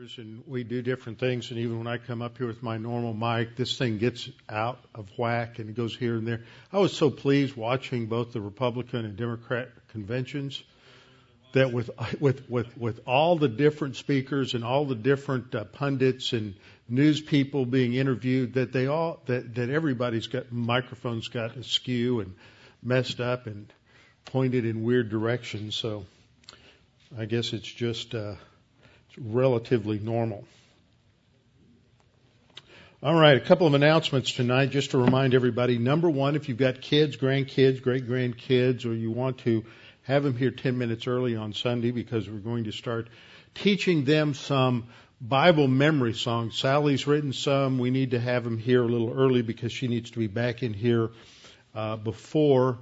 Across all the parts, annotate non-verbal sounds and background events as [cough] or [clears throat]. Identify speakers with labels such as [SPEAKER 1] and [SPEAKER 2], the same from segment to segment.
[SPEAKER 1] and we do different things. And even when I come up here with my normal mic, this thing gets out of whack and it goes here and there. I was so pleased watching both the Republican and Democrat conventions that with with with with all the different speakers and all the different uh, pundits and news people being interviewed, that they all that that everybody's got microphones got askew and messed up and pointed in weird directions. So I guess it's just. Uh, it's relatively normal. All right, a couple of announcements tonight just to remind everybody. Number one, if you've got kids, grandkids, great grandkids, or you want to have them here 10 minutes early on Sunday because we're going to start teaching them some Bible memory songs. Sally's written some. We need to have them here a little early because she needs to be back in here uh, before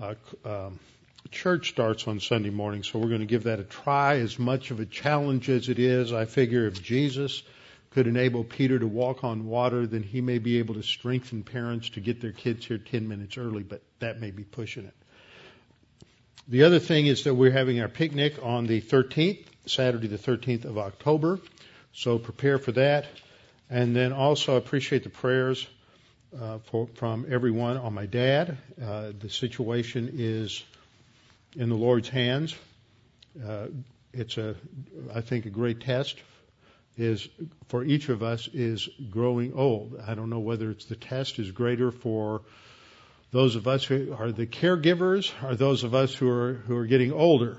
[SPEAKER 1] uh, um, church starts on Sunday morning, so we're going to give that a try. As much of a challenge as it is, I figure if Jesus could enable Peter to walk on water, then he may be able to strengthen parents to get their kids here 10 minutes early, but that may be pushing it. The other thing is that we're having our picnic on the 13th, Saturday the 13th of October, so prepare for that. And then also appreciate the prayers uh, for, from everyone on my dad. Uh, the situation is in the Lord's hands. Uh, it's a, I think, a great test. Is for each of us is growing old. I don't know whether it's the test is greater for those of us who are the caregivers, or those of us who are who are getting older,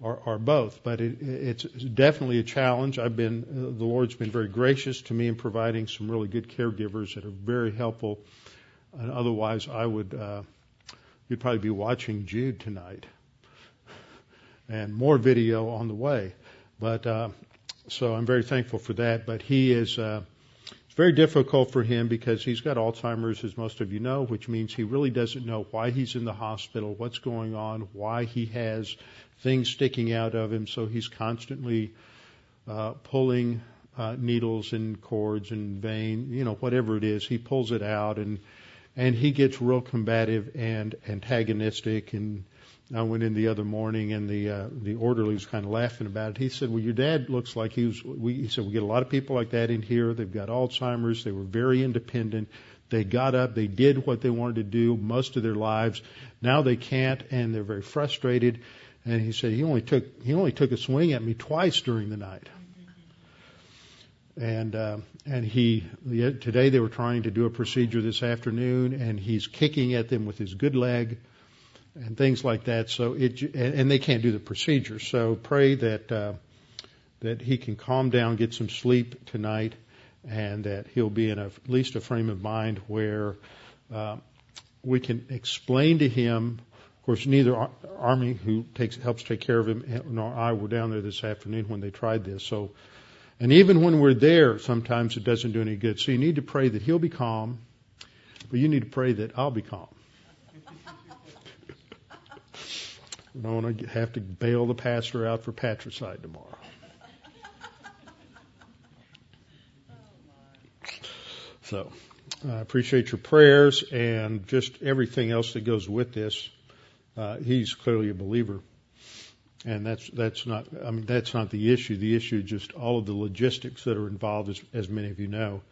[SPEAKER 1] or, or both. But it, it's definitely a challenge. I've been uh, the Lord's been very gracious to me in providing some really good caregivers that are very helpful. And otherwise, I would uh, you'd probably be watching Jude tonight and more video on the way. But uh, so I'm very thankful for that. But he is uh, it's very difficult for him because he's got Alzheimer's, as most of you know, which means he really doesn't know why he's in the hospital, what's going on, why he has things sticking out of him. So he's constantly uh, pulling uh, needles and cords and vein, you know, whatever it is. He pulls it out and and he gets real combative and antagonistic and I went in the other morning, and the uh, the orderly was kind of laughing about it. He said, "Well, your dad looks like he was." We, he said, "We get a lot of people like that in here. They've got Alzheimer's. They were very independent. They got up. They did what they wanted to do most of their lives. Now they can't, and they're very frustrated." And he said, "He only took he only took a swing at me twice during the night." And uh, and he today they were trying to do a procedure this afternoon, and he's kicking at them with his good leg and things like that. So it and they can't do the procedure. So pray that uh, that he can calm down, get some sleep tonight, and that he'll be in a, at least a frame of mind where uh, we can explain to him. Of course, neither Army, who takes helps take care of him, nor I were down there this afternoon when they tried this. So, and even when we're there, sometimes it doesn't do any good. So you need to pray that he'll be calm, but you need to pray that I'll be calm. [laughs] I don't want to have to bail the pastor out for patricide tomorrow. So, I appreciate your prayers and just everything else that goes with this. Uh, he's clearly a believer, and that's that's not. I mean, that's not the issue. The issue is just all of the logistics that are involved, as, as many of you know.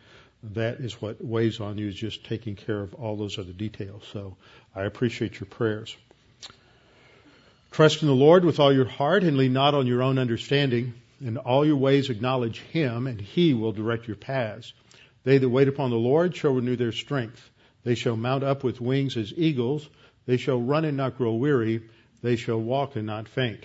[SPEAKER 1] That is what weighs on you is just taking care of all those other details. So, I appreciate your prayers. Trust in the Lord with all your heart and lean not on your own understanding. In all your ways acknowledge Him, and He will direct your paths. They that wait upon the Lord shall renew their strength. They shall mount up with wings as eagles. They shall run and not grow weary. They shall walk and not faint.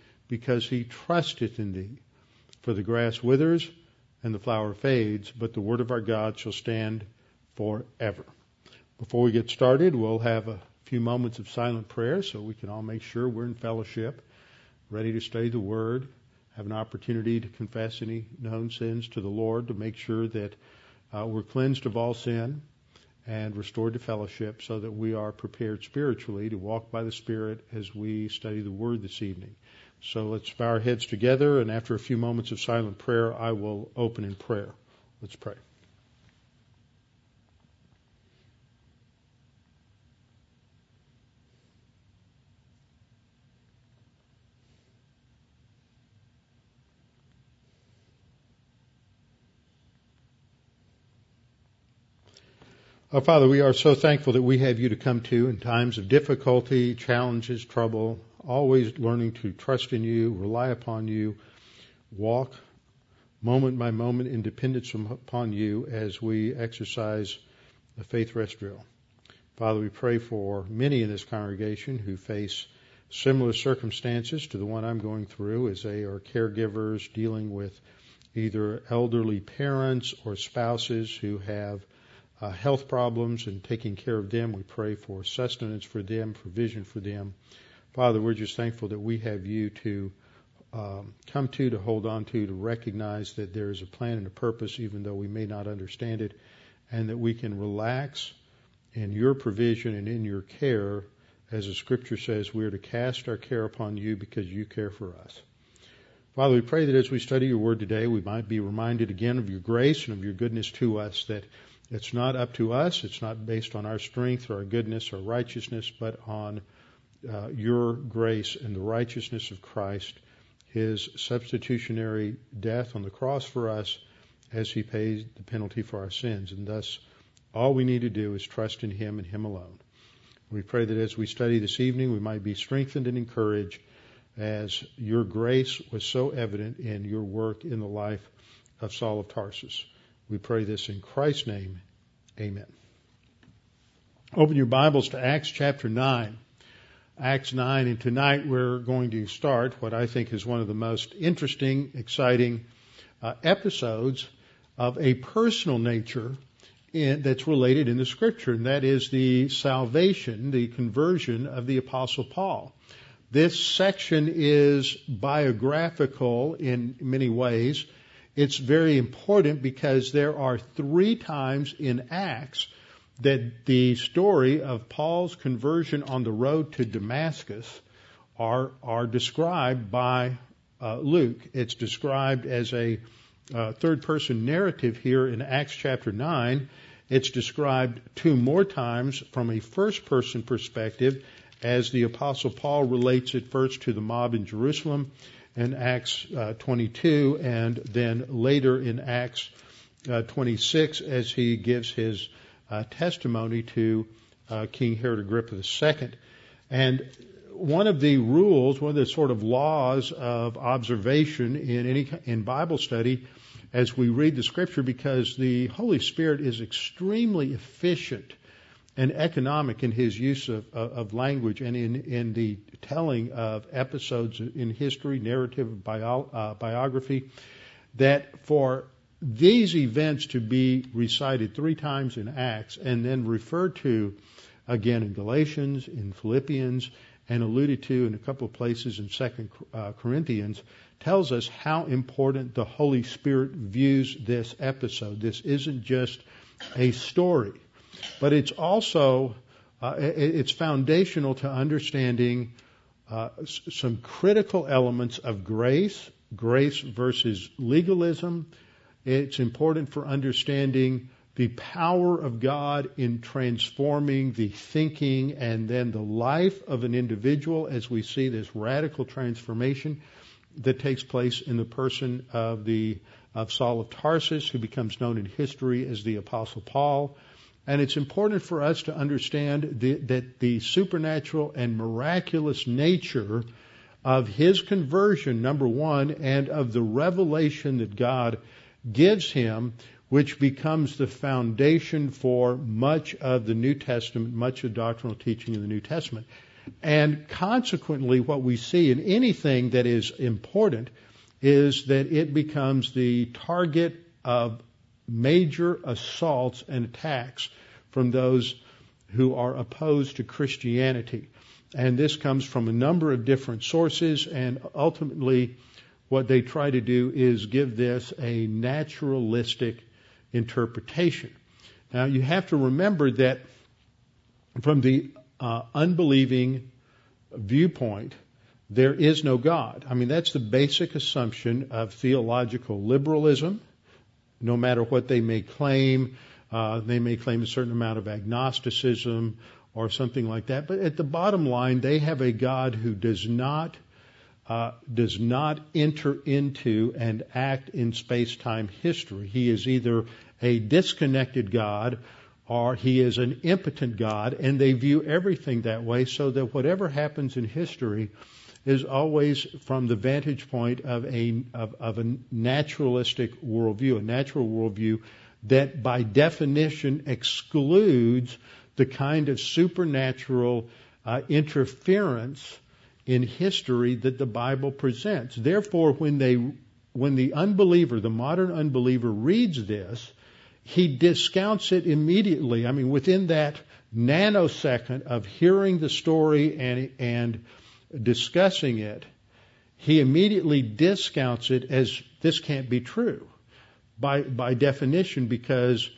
[SPEAKER 1] because he trusteth in thee. For the grass withers and the flower fades, but the word of our God shall stand forever. Before we get started, we'll have a few moments of silent prayer so we can all make sure we're in fellowship, ready to study the Word, have an opportunity to confess any known sins to the Lord to make sure that uh, we're cleansed of all sin and restored to fellowship so that we are prepared spiritually to walk by the Spirit as we study the Word this evening. So let's bow our heads together, and after a few moments of silent prayer, I will open in prayer. Let's pray. Oh, Father, we are so thankful that we have you to come to in times of difficulty, challenges, trouble, always learning to trust in you, rely upon you, walk moment by moment in dependence upon you as we exercise the faith rest drill. Father, we pray for many in this congregation who face similar circumstances to the one I'm going through as they are caregivers dealing with either elderly parents or spouses who have uh, health problems and taking care of them. We pray for sustenance for them, provision for them. Father, we're just thankful that we have you to um, come to, to hold on to, to recognize that there is a plan and a purpose, even though we may not understand it, and that we can relax in your provision and in your care. As the scripture says, we are to cast our care upon you because you care for us. Father, we pray that as we study your word today, we might be reminded again of your grace and of your goodness to us, that it's not up to us. It's not based on our strength or our goodness or righteousness, but on uh, your grace and the righteousness of Christ, his substitutionary death on the cross for us as he pays the penalty for our sins. And thus, all we need to do is trust in him and him alone. We pray that as we study this evening, we might be strengthened and encouraged as your grace was so evident in your work in the life of Saul of Tarsus. We pray this in Christ's name. Amen. Open your Bibles to Acts chapter 9. Acts 9, and tonight we're going to start what I think is one of the most interesting, exciting uh, episodes of a personal nature in, that's related in the scripture, and that is the salvation, the conversion of the apostle Paul. This section is biographical in many ways it's very important because there are three times in Acts that the story of Paul's conversion on the road to Damascus are, are described by uh, Luke. It's described as a uh, third person narrative here in Acts chapter 9. It's described two more times from a first person perspective as the apostle Paul relates it first to the mob in Jerusalem in Acts uh, 22 and then later in Acts uh, 26 as he gives his testimony to uh, King Herod Agrippa II. And one of the rules, one of the sort of laws of observation in any in Bible study as we read the scripture because the Holy Spirit is extremely efficient and economic in his use of, of, language and in, in the telling of episodes in history, narrative, bio, uh, biography, that for these events to be recited three times in Acts and then referred to again in Galatians, in Philippians, and alluded to in a couple of places in Second uh, Corinthians tells us how important the Holy Spirit views this episode. This isn't just a story but it's also uh, it's foundational to understanding uh, some critical elements of grace, grace versus legalism. It's important for understanding the power of God in transforming the thinking and then the life of an individual as we see this radical transformation that takes place in the person of the of Saul of Tarsus, who becomes known in history as the Apostle Paul. And it's important for us to understand the, that the supernatural and miraculous nature of his conversion, number one, and of the revelation that God gives him, which becomes the foundation for much of the New Testament, much of doctrinal teaching in the New Testament. And consequently, what we see in anything that is important is that it becomes the target of major assaults and attacks from those who are opposed to Christianity. And this comes from a number of different sources, and ultimately, what they try to do is give this a naturalistic interpretation. Now you have to remember that from the uh, unbelieving viewpoint, there is no God. I mean, that's the basic assumption of theological liberalism, no matter what they may claim. Uh, they may claim a certain amount of agnosticism or something like that. But at the bottom line, they have a God who does not uh, does not enter into and act in space-time history. He is either a disconnected God or he is an impotent God, and they view everything that way so that whatever happens in history is always from the vantage point of a, of, of a naturalistic worldview, a natural worldview that by definition excludes the kind of supernatural uh, interference in history that the Bible presents. Therefore, when they, when the unbeliever, the modern unbeliever reads this, he discounts it immediately. I mean, within that nanosecond of hearing the story and, and discussing it, he immediately discounts it as this can't be true by, by definition because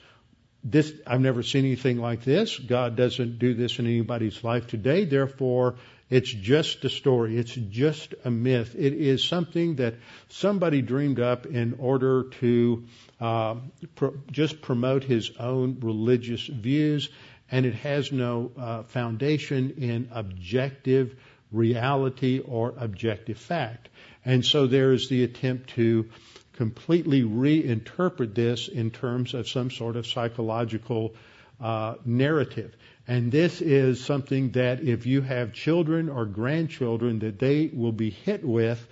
[SPEAKER 1] this, I've never seen anything like this. God doesn't do this in anybody's life today. Therefore, it's just a story. It's just a myth. It is something that somebody dreamed up in order to uh, pro- just promote his own religious views, and it has no uh, foundation in objective reality or objective fact. And so there is the attempt to completely reinterpret this in terms of some sort of psychological uh, narrative. And this is something that if you have children or grandchildren that they will be hit with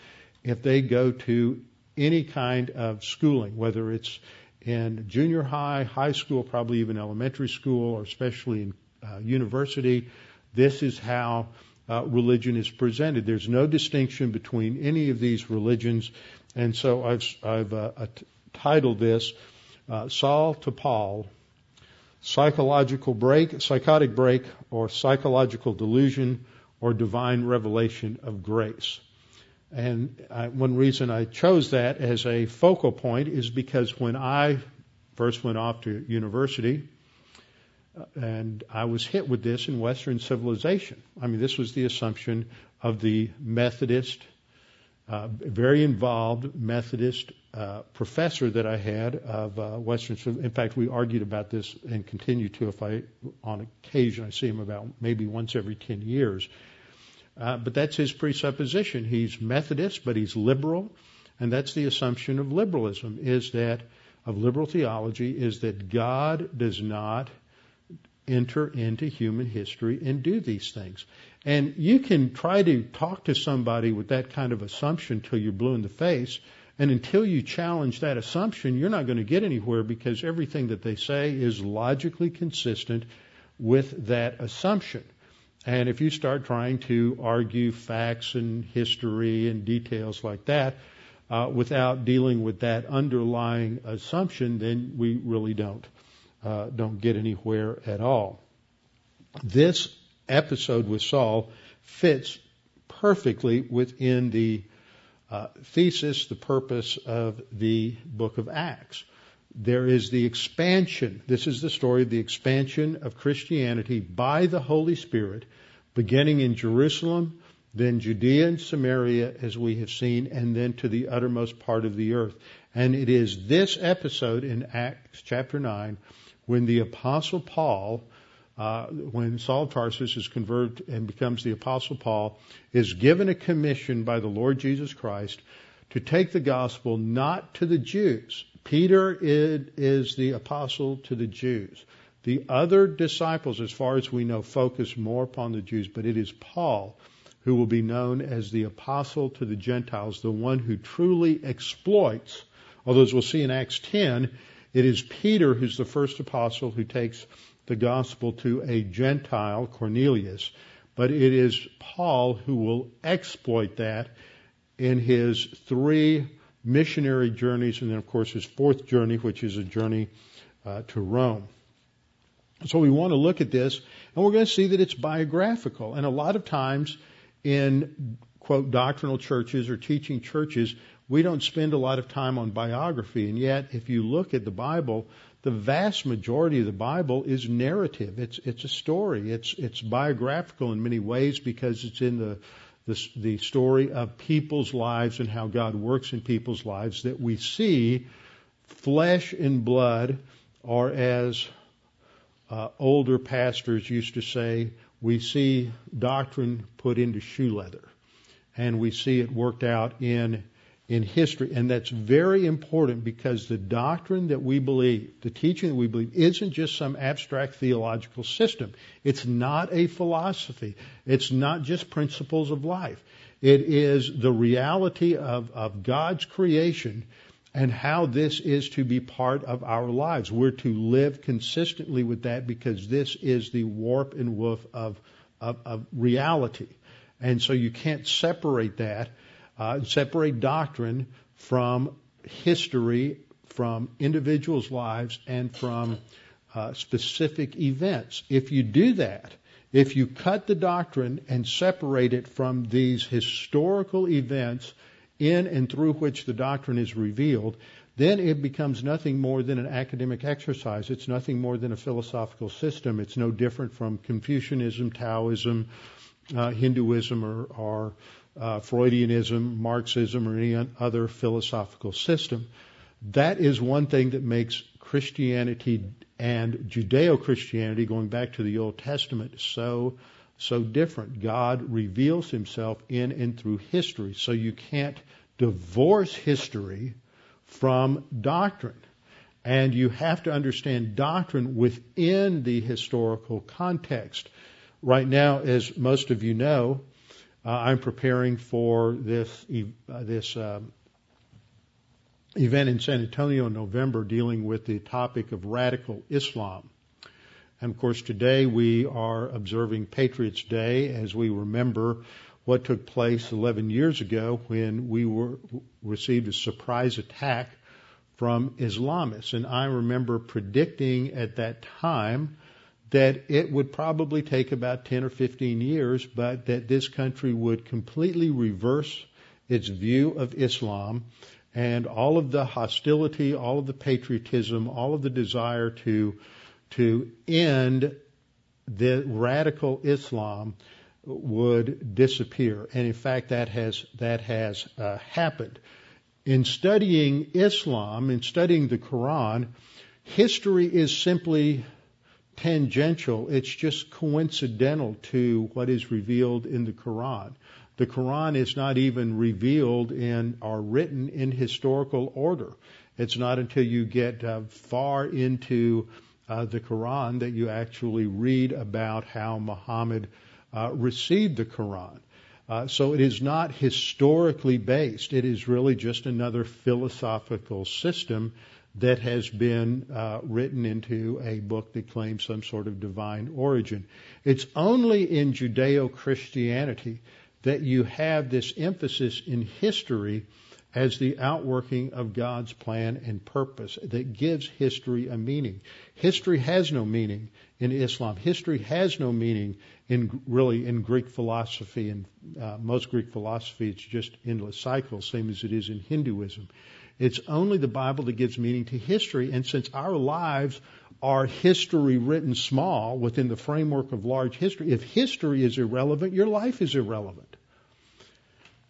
[SPEAKER 1] if they go to any kind of schooling, whether it's in junior high, high school, probably even elementary school, or especially in uh, university. This is how uh, religion is presented. There's no distinction between any of these religions, and so I've, I've uh, titled this uh, Saul to Paul: Psychological Break, Psychotic Break, or Psychological Delusion, or Divine Revelation of Grace. And I, one reason I chose that as a focal point is because when I first went off to university, uh, and I was hit with this in Western civilization. I mean, this was the assumption of the Methodist, uh, very involved Methodist uh, professor that I had of uh, Western. In fact, we argued about this and continue to. If I, on occasion, I see him about maybe once every ten years. Uh, but that's his presupposition. He's Methodist, but he's liberal, and that's the assumption of liberalism: is that of liberal theology is that God does not enter into human history and do these things. And you can try to talk to somebody with that kind of assumption till you're blue in the face. And until you challenge that assumption, you're not going to get anywhere because everything that they say is logically consistent with that assumption. And if you start trying to argue facts and history and details like that uh, without dealing with that underlying assumption, then we really don't uh, don't get anywhere at all. This episode with Saul fits perfectly within the Uh, thesis, the purpose of the book of Acts there is the expansion. This is the story of the expansion of Christianity by the Holy Spirit, beginning in Jerusalem, then Judea and Samaria, as we have seen, and then to the uttermost part of the earth. And it is this episode in Acts chapter 9 when the Apostle Paul, uh, when Saul of Tarsus is converted and becomes the Apostle Paul, is given a commission by the Lord Jesus Christ to take the gospel not to the Jews, Peter is the apostle to the Jews. The other disciples, as far as we know, focus more upon the Jews, but it is Paul who will be known as the apostle to the Gentiles, the one who truly exploits. Although, as we'll see in Acts 10, it is Peter who's the first apostle who takes the gospel to a Gentile, Cornelius, but it is Paul who will exploit that in his three missionary journeys, and then, of course, his fourth journey, which is a journey uh, to Rome. So we want to look at this, and we're going to see that it's biographical. And a lot of times in quote, doctrinal churches or teaching churches, we don't spend a lot of time on biography. And yet, if you look at the Bible, the vast majority of the Bible is narrative. It's, it's a story. It's, it's biographical in many ways because it's in the, the, the story of people's lives and how God works in people's lives that we see flesh and blood, or as uh, older pastors used to say, we see doctrine put into shoe leather, and we see it worked out in in history, and that's very important because the doctrine that we believe, the teaching that we believe, isn't just some abstract theological system. It's not a philosophy. It's not just principles of life. It is the reality of, of God's creation and how this is to be part of our lives. We're to live consistently with that because this is the warp and woof of, of, of reality. And so you can't separate that, uh, separate doctrine from history, from individuals' lives, and from uh, specific events. If you do that, if you cut the doctrine and separate it from these historical events in and through which the doctrine is revealed, then it becomes nothing more than an academic exercise. It's nothing more than a philosophical system. It's no different from Confucianism, Taoism, uh, Hinduism, or, or uh, Freudianism, Marxism, or any other philosophical system. That is one thing that makes Christianity and Judeo-Christianity, going back to the Old Testament, so so different. God reveals himself in and through history. So you can't divorce history from doctrine. And you have to understand doctrine within the historical context. Right now, as most of you know, uh, I'm preparing for this uh, this um, event in San Antonio in November dealing with the topic of radical Islam. And of course, today we are observing Patriots Day as we remember what took place 11 years ago when we were received a surprise attack from Islamists. And I remember predicting at that time that it would probably take about 10 or 15 years, but that this country would completely reverse its view of Islam and all of the hostility, all of the patriotism, all of the desire to to end the radical Islam would disappear. And in fact, that has, that has uh, happened. In studying Islam, in studying the Quran, history is simply tangential. It's just coincidental to what is revealed in the Quran. The Quran is not even revealed in or written in historical order. It's not until you get uh, far into uh, the Quran that you actually read about how Muhammad uh, received the Quran. Uh, so it is not historically based. It is really just another philosophical system that has been uh, written into a book that claims some sort of divine origin. It's only in Judeo-Christianity that you have this emphasis in history as the outworking of God's plan and purpose that gives history a meaning. History has no meaning in Islam. History has no meaning in really in Greek philosophy and uh, most Greek philosophy. It's just endless cycles, same as it is in Hinduism. It's only the Bible that gives meaning to history. And since our lives are history written small within the framework of large history, if history is irrelevant, your life is irrelevant.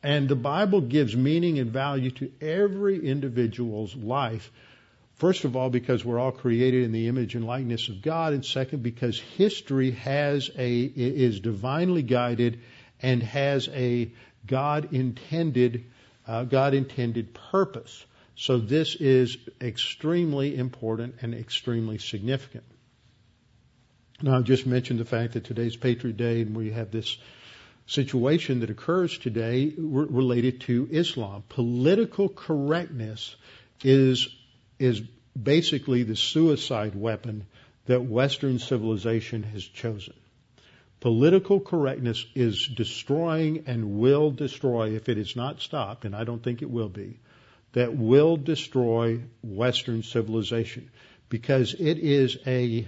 [SPEAKER 1] And the Bible gives meaning and value to every individual's life. First of all, because we're all created in the image and likeness of God, and second, because history has a is divinely guided and has a God intended uh, God intended purpose. So this is extremely important and extremely significant. Now, I just mentioned the fact that today's Patriot Day, and we have this situation that occurs today related to Islam. Political correctness is, is basically the suicide weapon that Western civilization has chosen. Political correctness is destroying and will destroy, if it is not stopped, and I don't think it will be, that will destroy Western civilization because it is a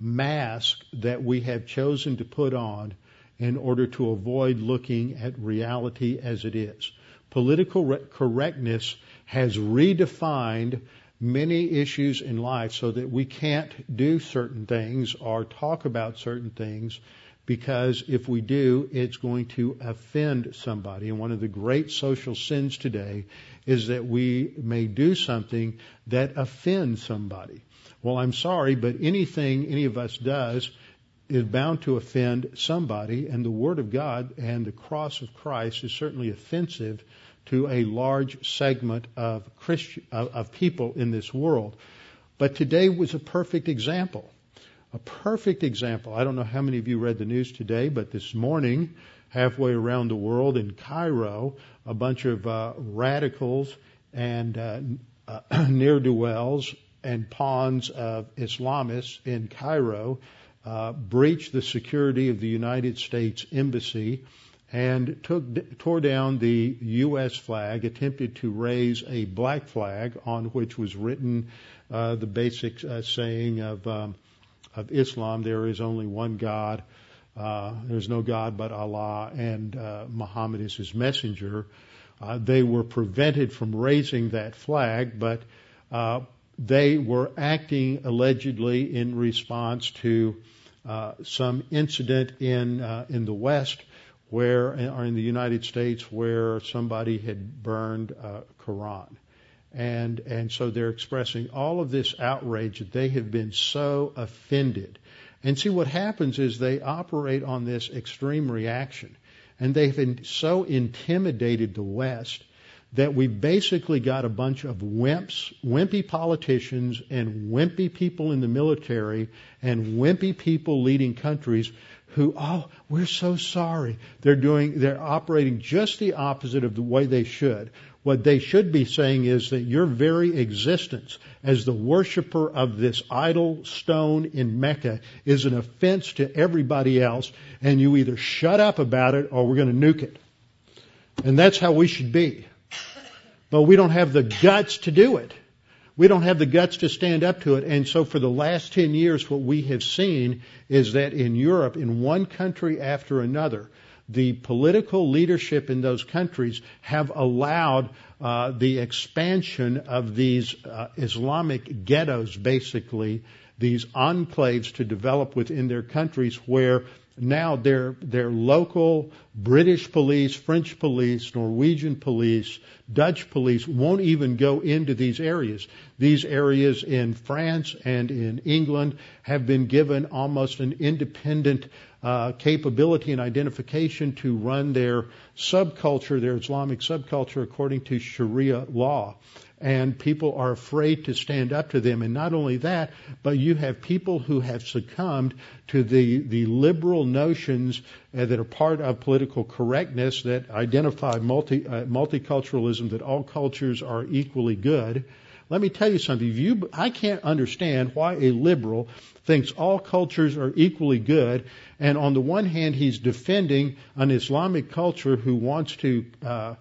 [SPEAKER 1] mask that we have chosen to put on in order to avoid looking at reality as it is. Political correctness has redefined many issues in life so that we can't do certain things or talk about certain things because if we do, it's going to offend somebody. And one of the great social sins today is that we may do something that offends somebody. Well, I'm sorry, but anything any of us does is bound to offend somebody, and the Word of God and the cross of Christ is certainly offensive to a large segment of of people in this world. But today was a perfect example. A perfect example. I don't know how many of you read the news today, but this morning, halfway around the world in Cairo, a bunch of uh, radicals and uh, uh, [clears throat] ne'er do wells and pawns of Islamists in Cairo uh, breached the security of the United States Embassy and took, tore down the U.S. flag, attempted to raise a black flag on which was written uh, the basic uh, saying of, um, of Islam: "There is only one God. Uh, there's no God but Allah, and uh, Muhammad is His messenger." Uh, they were prevented from raising that flag, but uh, they were acting allegedly in response to uh, some incident in uh, in the West where, or in the United States, where somebody had burned a Quran, and and so they're expressing all of this outrage that they have been so offended, and see what happens is they operate on this extreme reaction, and they've been so intimidated the West that we basically got a bunch of wimps, wimpy politicians and wimpy people in the military and wimpy people leading countries who, oh, we're so sorry. They're doing, they're operating just the opposite of the way they should. What they should be saying is that your very existence as the worshiper of this idol stone in Mecca is an offense to everybody else, and you either shut up about it or we're going to nuke it. And that's how we should be. But we don't have the guts to do it. We don't have the guts to stand up to it. And so for the last 10 years, what we have seen is that in Europe, in one country after another, the political leadership in those countries have allowed uh, the expansion of these uh, Islamic ghettos, basically, these enclaves to develop within their countries where now their their local British police, French police, Norwegian police, Dutch police won't even go into these areas. These areas in France and in England have been given almost an independent uh, capability and identification to run their subculture, their Islamic subculture, according to Sharia law and people are afraid to stand up to them. And not only that, but you have people who have succumbed to the, the liberal notions uh, that are part of political correctness that identify multi, uh, multiculturalism, that all cultures are equally good. Let me tell you something. You, I can't understand why a liberal thinks all cultures are equally good, and on the one hand, he's defending an Islamic culture who wants to uh,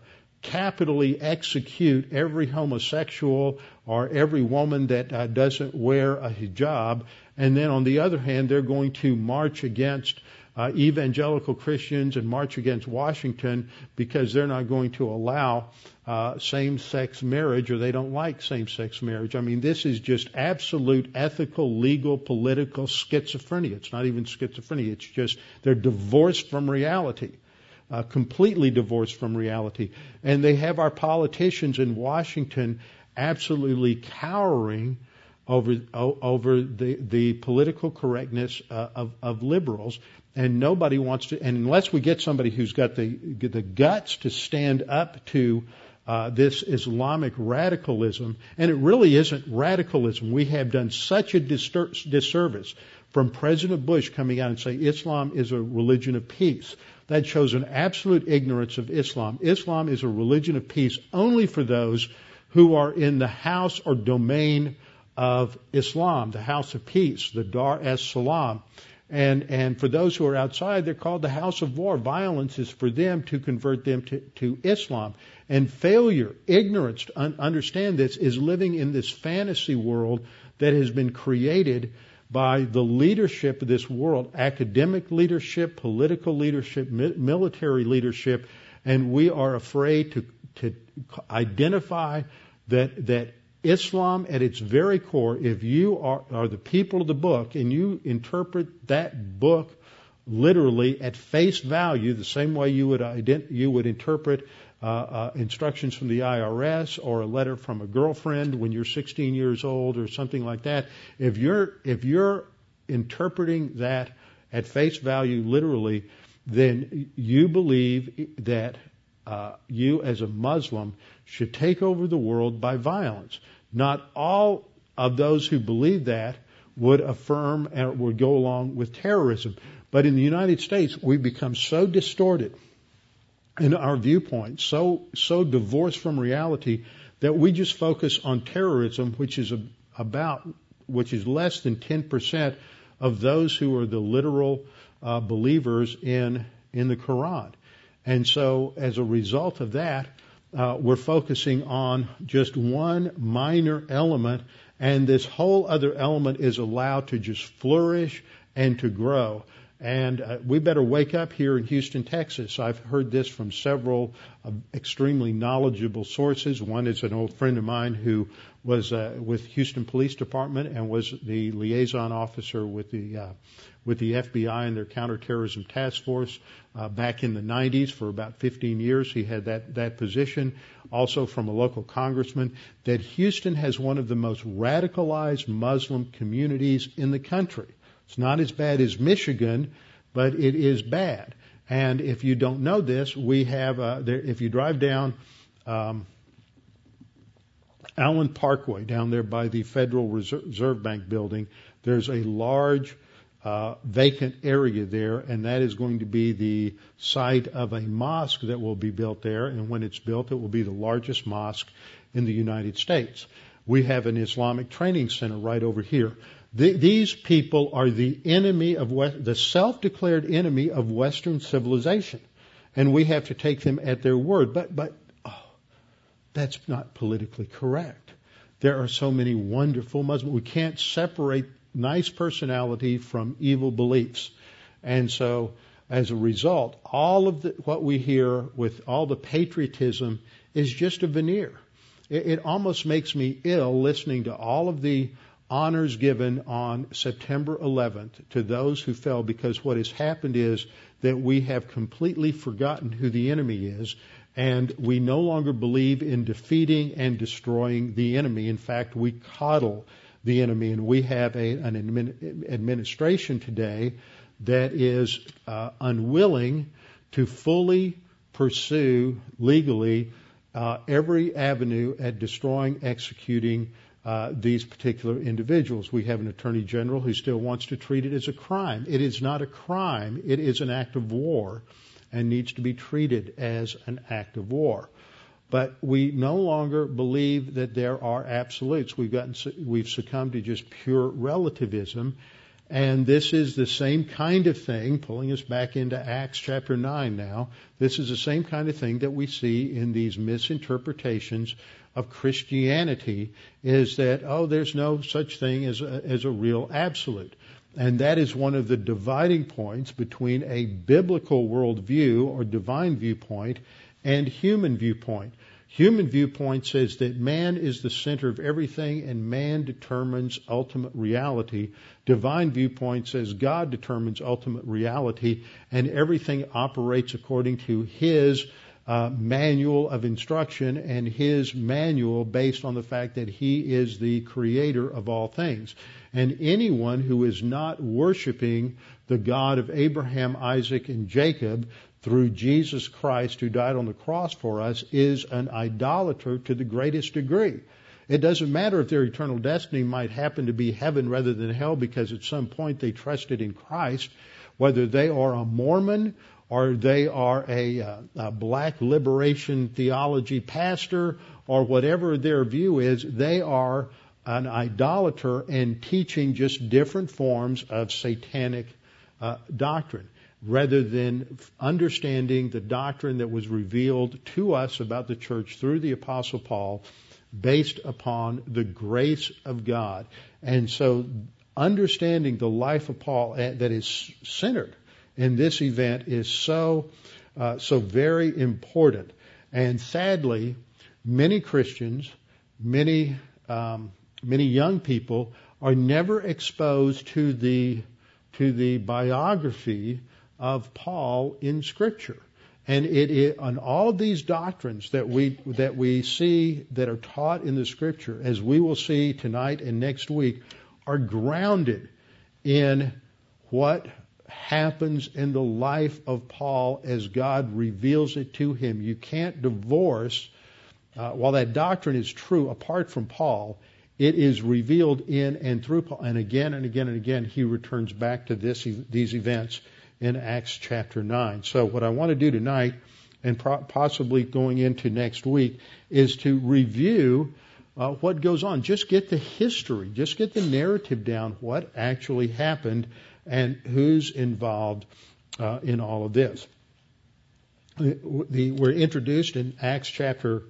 [SPEAKER 1] capitally execute every homosexual or every woman that uh, doesn't wear a hijab. And then on the other hand, they're going to march against uh, evangelical Christians and march against Washington because they're not going to allow uh, same-sex marriage or they don't like same-sex marriage. I mean, this is just absolute ethical, legal, political schizophrenia. It's not even schizophrenia. It's just they're divorced from reality uh, completely divorced from reality. And they have our politicians in Washington absolutely cowering over over the the political correctness uh, of of liberals, and nobody wants to. And unless we get somebody who's got the the guts to stand up to uh, this Islamic radicalism, and it really isn't radicalism. We have done such a disservice from President Bush coming out and saying Islam is a religion of peace. That shows an absolute ignorance of Islam. Islam is a religion of peace only for those who are in the house or domain of Islam, the house of peace, the Dar es Salaam. And, and for those who are outside, they're called the house of war. Violence is for them to convert them to, to Islam. And failure, ignorance to un- understand this is living in this fantasy world that has been created by the leadership of this world, academic leadership, political leadership, military leadership, and we are afraid to, to identify that, that Islam at its very core, if you are, are the people of the book and you interpret that book literally at face value, the same way you would, ident- you would interpret uh, uh, instructions from the IRS or a letter from a girlfriend when you're 16 years old or something like that. If you're if you're interpreting that at face value literally, then you believe that uh, you as a Muslim should take over the world by violence. Not all of those who believe that would affirm and would go along with terrorism. But in the United States, we've become so distorted in our viewpoint, so so divorced from reality that we just focus on terrorism, which is about which is less than 10% of those who are the literal uh, believers in in the Quran. And so, as a result of that, uh, we're focusing on just one minor element, and this whole other element is allowed to just flourish and to grow. And uh, we better wake up here in Houston, Texas. I've heard this from several uh, extremely knowledgeable sources. One is an old friend of mine who was uh, with Houston Police Department and was the liaison officer with the uh, with the FBI and their counterterrorism task force uh, back in the 90s for about 15 years. He had that that position. Also from a local congressman that Houston has one of the most radicalized Muslim communities in the country. It's not as bad as Michigan, but it is bad. And if you don't know this, we have, uh, there, if you drive down um, Allen Parkway, down there by the Federal Reserve Bank building, there's a large uh, vacant area there, and that is going to be the site of a mosque that will be built there. And when it's built, it will be the largest mosque in the United States. We have an Islamic training center right over here. The, these people are the enemy of West, the self-declared enemy of Western civilization, and we have to take them at their word. But, but oh, that's not politically correct. There are so many wonderful Muslims. We can't separate nice personality from evil beliefs, and so as a result, all of the, what we hear with all the patriotism is just a veneer. It, it almost makes me ill listening to all of the honors given on September 11th to those who fell because what has happened is that we have completely forgotten who the enemy is and we no longer believe in defeating and destroying the enemy. In fact, we coddle the enemy and we have a, an admin, administration today that is uh, unwilling to fully pursue legally uh, every avenue at destroying, executing, uh, these particular individuals. We have an attorney general who still wants to treat it as a crime. It is not a crime. It is an act of war and needs to be treated as an act of war. But we no longer believe that there are absolutes. We've gotten, we've succumbed to just pure relativism. And this is the same kind of thing, pulling us back into Acts chapter 9 now. This is the same kind of thing that we see in these misinterpretations of Christianity is that, oh, there's no such thing as a, as a real absolute. And that is one of the dividing points between a biblical worldview or divine viewpoint and human viewpoint. Human viewpoint says that man is the center of everything and man determines ultimate reality. Divine viewpoint says God determines ultimate reality and everything operates according to his uh, manual of instruction and his manual based on the fact that he is the creator of all things. And anyone who is not worshiping the God of Abraham, Isaac, and Jacob through Jesus Christ who died on the cross for us is an idolater to the greatest degree. It doesn't matter if their eternal destiny might happen to be heaven rather than hell because at some point they trusted in Christ, whether they are a Mormon or they are a, uh, a black liberation theology pastor or whatever their view is, they are an idolater and teaching just different forms of satanic uh, doctrine rather than understanding the doctrine that was revealed to us about the church through the apostle Paul based upon the grace of God. And so understanding the life of Paul that is centered in this event is so uh, so very important. And sadly, many Christians, many um, many young people are never exposed to the to the biography of Paul in Scripture. And it, it on all these doctrines that we that we see that are taught in the Scripture, as we will see tonight and next week, are grounded in what happens in the life of Paul as God reveals it to him. You can't divorce, uh, while that doctrine is true apart from Paul, it is revealed in and through Paul. And again and again and again, he returns back to this, these events in Acts chapter 9. So what I want to do tonight and possibly going into next week is to review uh, what goes on. Just get the history, just get the narrative down, what actually happened and who's involved uh, in all of this. The, we're introduced in Acts chapter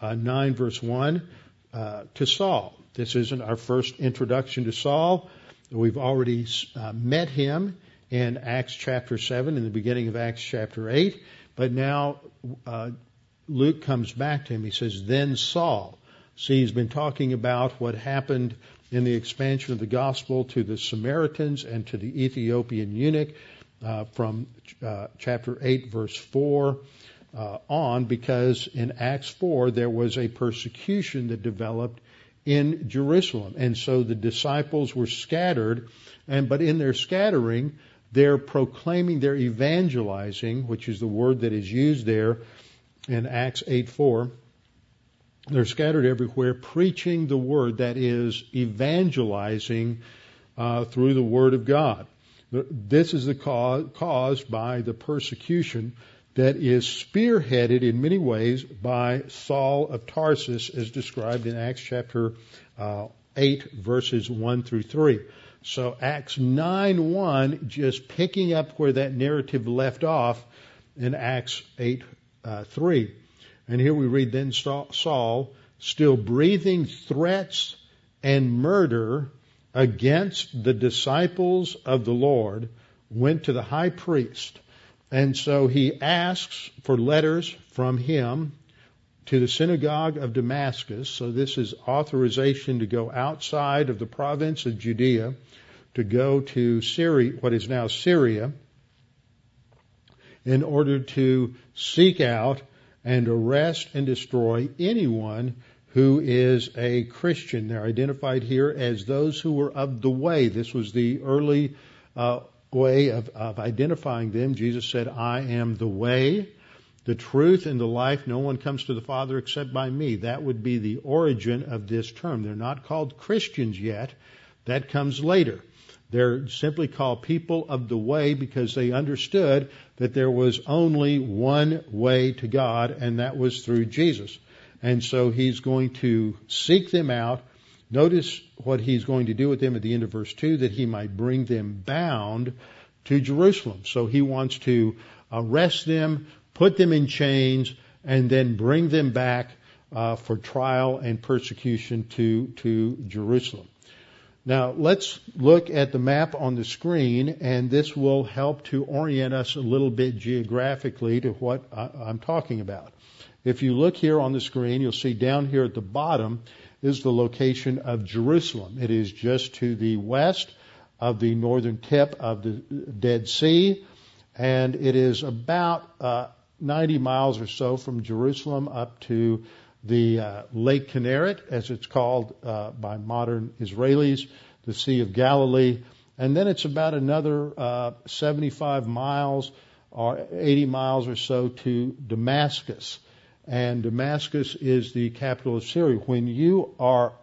[SPEAKER 1] uh, 9 verse 1 uh, to Saul. This isn't our first introduction to Saul. We've already uh, met him in Acts chapter 7 in the beginning of Acts chapter 8, but now uh, Luke comes back to him. He says, then Saul. See, he's been talking about what happened in the expansion of the gospel to the Samaritans and to the Ethiopian eunuch uh, from uh, chapter 8, verse 4 uh, on, because in Acts 4 there was a persecution that developed in Jerusalem. And so the disciples were scattered, and but in their scattering, they're proclaiming, they're evangelizing, which is the word that is used there in Acts 8 4 they're scattered everywhere, preaching the word, that is, evangelizing uh, through the word of God. This is the cause caused by the persecution that is spearheaded in many ways by Saul of Tarsus, as described in Acts chapter uh, 8, verses 1 through 3. So Acts 9 1, just picking up where that narrative left off in Acts 8 uh, 3. And here we read then Saul, still breathing threats and murder against the disciples of the Lord, went to the high priest. And so he asks for letters from him to the synagogue of Damascus. So this is authorization to go outside of the province of Judea, to go to Syria, what is now Syria, in order to seek out and arrest and destroy anyone who is a Christian. They're identified here as those who were of the way. This was the early uh, way of, of identifying them. Jesus said, I am the way, the truth, and the life. No one comes to the Father except by me. That would be the origin of this term. They're not called Christians yet. That comes later. They're simply called people of the way because they understood that there was only one way to God, and that was through Jesus. And so he's going to seek them out. Notice what he's going to do with them at the end of verse 2 that he might bring them bound to Jerusalem. So he wants to arrest them, put them in chains, and then bring them back uh, for trial and persecution to, to Jerusalem. Now let's look at the map on the screen and this will help to orient us a little bit geographically to what I'm talking about. If you look here on the screen, you'll see down here at the bottom is the location of Jerusalem. It is just to the west of the northern tip of the Dead Sea and it is about uh, 90 miles or so from Jerusalem up to the uh, Lake Kinneret, as it's called uh, by modern Israelis, the Sea of Galilee, and then it's about another uh, 75 miles or 80 miles or so to Damascus. And Damascus is the capital of Syria. When you are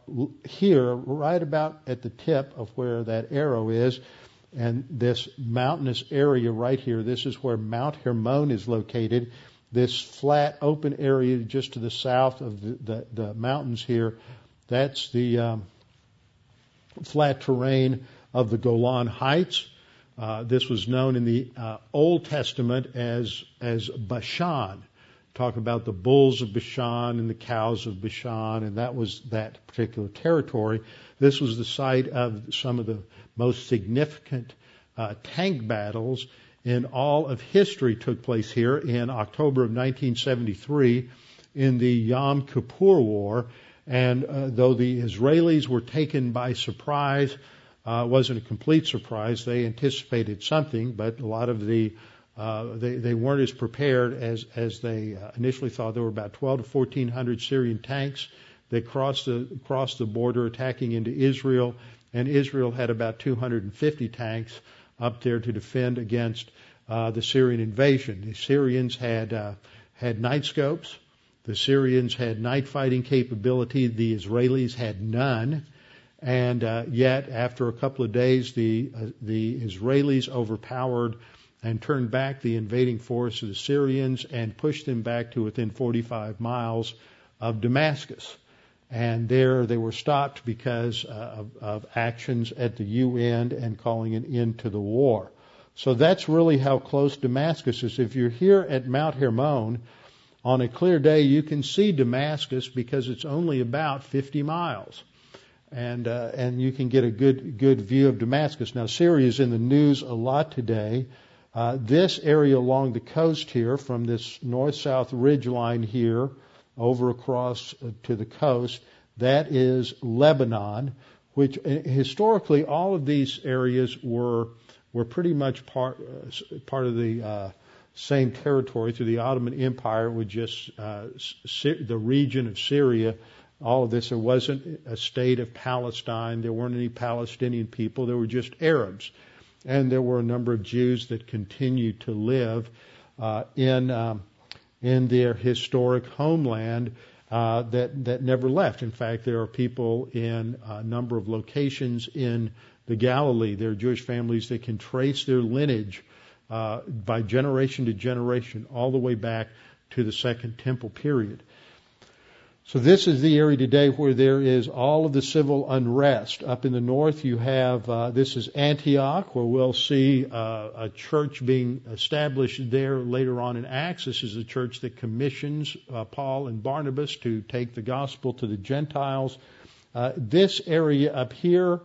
[SPEAKER 1] here, right about at the tip of where that arrow is, and this mountainous area right here, this is where Mount Hermon is located this flat open area just to the south of the, the, the mountains here, that's the um, flat terrain of the Golan Heights. Uh, this was known in the uh, Old Testament as as Bashan. talk about the bulls of Bashan and the cows of Bashan, and that was that particular territory. This was the site of some of the most significant uh, tank battles in all of history took place here in October of 1973 in the Yom Kippur War. And uh, though the Israelis were taken by surprise, uh, wasn't a complete surprise. They anticipated something, but a lot of the uh, they, they weren't as prepared as as they uh, initially thought. There were about 12 to 1400 Syrian tanks that crossed the crossed the border, attacking into Israel, and Israel had about 250 tanks up there to defend against uh, the Syrian invasion. The Syrians had uh, had night scopes. The Syrians had night fighting capability. The Israelis had none. And uh, yet, after a couple of days, the uh, the Israelis overpowered and turned back the invading force of the Syrians and pushed them back to within 45 miles of Damascus. And there they were stopped because uh, of, of actions at the UN and calling an end to the war. So that's really how close Damascus is. If you're here at Mount Hermon on a clear day, you can see Damascus because it's only about 50 miles and uh, and you can get a good good view of Damascus. Now Syria is in the news a lot today. Uh, this area along the coast here, from this north-south ridge line here over across uh, to the coast, that is Lebanon. Which uh, historically all of these areas were were pretty much part uh, part of the uh, same territory through the Ottoman Empire, with just uh, the region of Syria all of this. There wasn't a state of Palestine. There weren't any Palestinian people. There were just Arabs. And there were a number of Jews that continued to live uh, in um, in their historic homeland uh, that that never left. In fact, there are people in a number of locations in the Galilee. There are Jewish families that can trace their lineage uh, by generation to generation, all the way back to the Second Temple period. So this is the area today where there is all of the civil unrest. Up in the north, you have uh, this is Antioch, where we'll see uh, a church being established there later on in Acts. This is a church that commissions uh, Paul and Barnabas to take the gospel to the Gentiles. Uh, this area up here,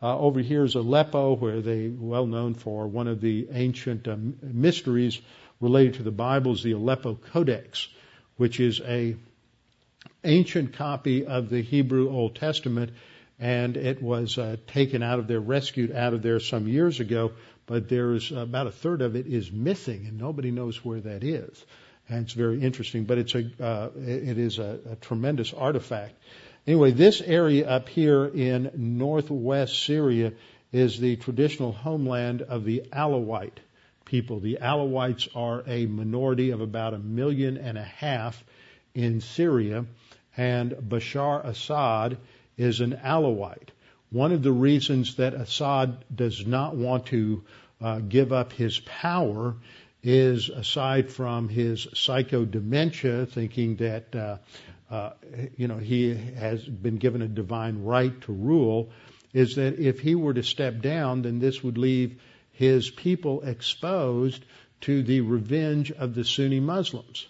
[SPEAKER 1] uh, over here is Aleppo, where they well known for one of the ancient um, mysteries related to the Bible is the Aleppo Codex, which is a ancient copy of the Hebrew Old Testament, and it was uh, taken out of there, rescued out of there some years ago. But there's about a third of it is missing, and nobody knows where that is. And it's very interesting, but it's a uh, it is a, a tremendous artifact. Anyway, this area up here in northwest Syria is the traditional homeland of the Alawite people. The Alawites are a minority of about a million and a half in Syria, and Bashar Assad is an Alawite. One of the reasons that Assad does not want to uh, give up his power is, aside from his psycho dementia, thinking that uh, uh, you know he has been given a divine right to rule, is that if he were to step down, then this would leave his people exposed to the revenge of the Sunni Muslims.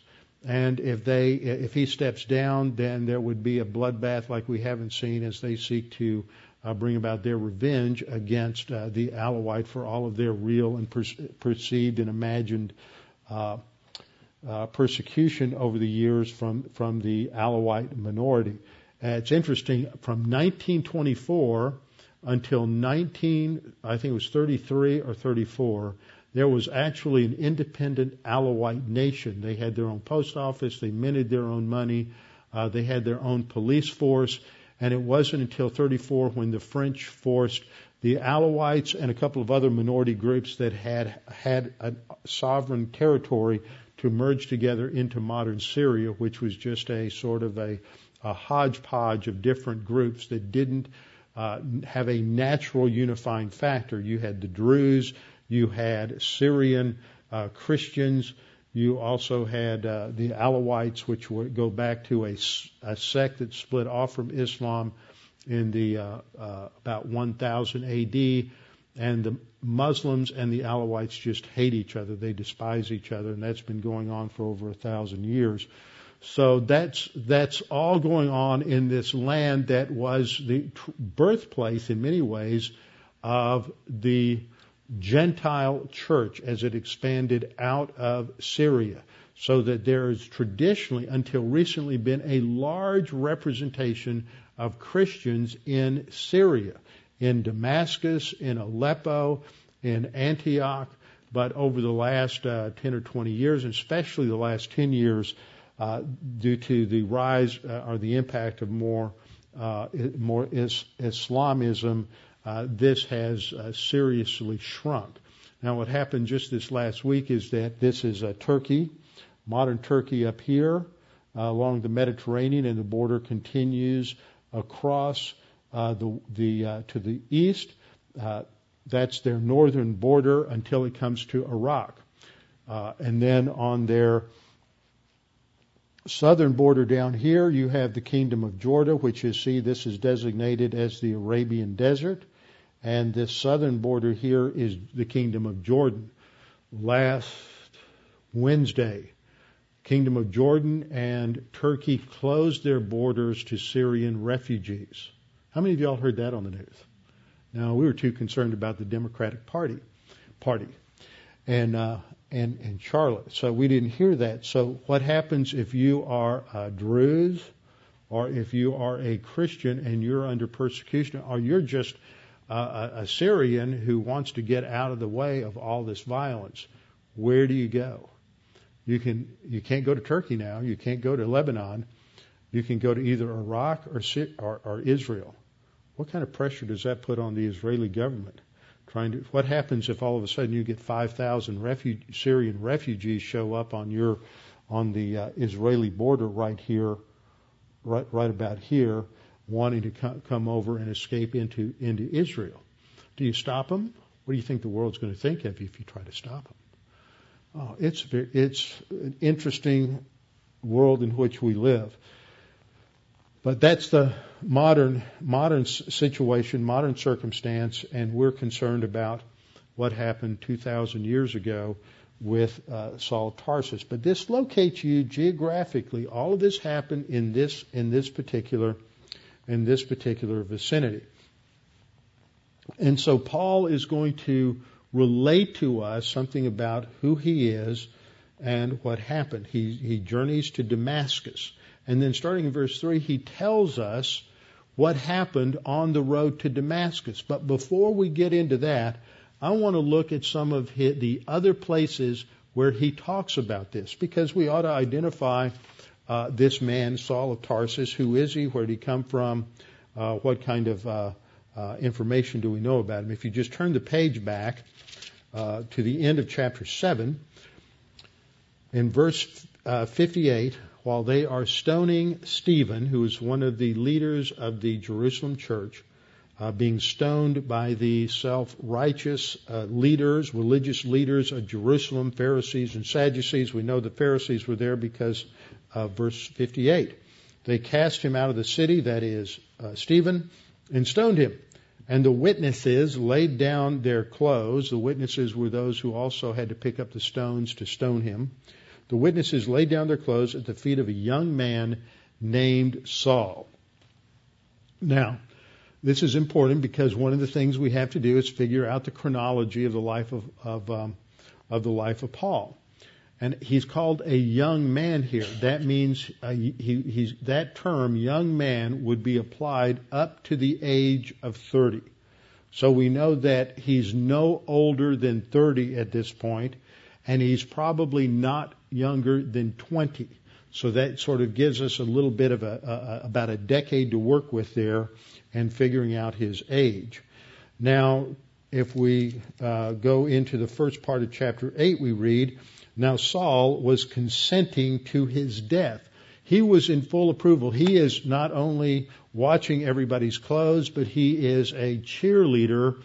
[SPEAKER 1] And if they, if he steps down, then there would be a bloodbath like we haven't seen as they seek to uh, bring about their revenge against uh, the Alawite for all of their real and per- perceived and imagined uh, uh, persecution over the years from from the Alawite minority. Uh, it's interesting from 1924 until 19, I think it was 33 or 34 there was actually an independent Alawite nation. They had their own post office, they minted their own money, uh, they had their own police force, and it wasn't until 34 when the French forced the Alawites and a couple of other minority groups that had had a sovereign territory to merge together into modern Syria, which was just a sort of a, a hodgepodge of different groups that didn't uh, have a natural unifying factor. You had the Druze, you had Syrian uh, Christians. You also had uh, the Alawites, which would go back to a, a, sect that split off from Islam in the uh, uh about 1000 AD, and the Muslims and the Alawites just hate each other. They despise each other, and that's been going on for over a thousand years. So that's that's all going on in this land that was the birthplace in many ways of the Gentile church as it expanded out of Syria. So that there has traditionally, until recently, been a large representation of Christians in Syria, in Damascus, in Aleppo, in Antioch. But over the last uh, 10 or 20 years, and especially the last 10 years, uh, due to the rise uh, or the impact of more uh, more is, Islamism, uh, this has uh, seriously shrunk. Now, what happened just this last week is that this is Turkey, modern Turkey up here uh, along the Mediterranean, and the border continues across uh, the the uh, to the east. that's their northern border until it comes to Iraq, and then on their southern border down here, you have the kingdom of Jordan, which you see this is designated as the Arabian desert. And this southern border here is the kingdom of Jordan. Last Wednesday, kingdom of Jordan and Turkey closed their borders to Syrian refugees. How many of y'all heard that on the news? Now we were too concerned about the Democratic Party, party, and uh, and, and Charlotte. So we didn't hear that. So what happens if you are a Druze or if you are a Christian and you're under persecution or you're just a, a Syrian who wants to get out of the way of all this violence? Where do you go? You can you can't go to Turkey now. You can't go to Lebanon. You can go to either Iraq or, or, or Israel. What kind of pressure does that put on the Israeli government? trying to. What happens if all of a sudden you get 5,000 refu- Syrian refugees show up on your on the uh, Israeli border right here, right right about here, wanting to co- come over and escape into into Israel? Do you stop them? What do you think the world's going to think of you if you try to stop them? Oh, it's it's an interesting world in which we live. But that's the modern modern situation, modern circumstance, and we're concerned about what happened 2,000 years ago with uh, Saul Tarsus. But this locates you geographically. All of this happened in this in this particular in this particular vicinity. And so Paul is going to relate to us something about who he is and what happened. He, he journeys to Damascus. And then starting in verse 3, he tells us what happened on the road to Damascus. But before we get into that, I want to look at some of the other places where he talks about this because we ought to identify uh, this man, Saul of Tarsus. Who is he? Where did he come from? Uh, what kind of uh, uh information do we know about him? If you just turn the page back uh, to the end of chapter 7, in verse uh, 58, while they are stoning Stephen, who is one of the leaders of the Jerusalem church, uh, being stoned by the self-righteous uh, leaders, religious leaders of Jerusalem, Pharisees and Sadducees. We know the Pharisees were there because of verse 58. They cast him out of the city, that is, uh, Stephen, and stoned him. And the witnesses laid down their clothes. The witnesses were those who also had to pick up the stones to stone him the witnesses laid down their clothes at the feet of a young man named Saul. Now, this is important because one of the things we have to do is figure out the chronology of the life of of, um, of the life of Paul, and he's called a young man here. That means uh, he, he's that term, young man, would be applied up to the age of thirty. So we know that he's no older than 30 at this point, and he's probably not younger than 20. So that sort of gives us a little bit of a, a about a decade to work with there and figuring out his age. Now, if we uh, go into the first part of chapter 8, we read, Now Saul was consenting to his death. He was in full approval. He is not only watching everybody's clothes, but he is a cheerleader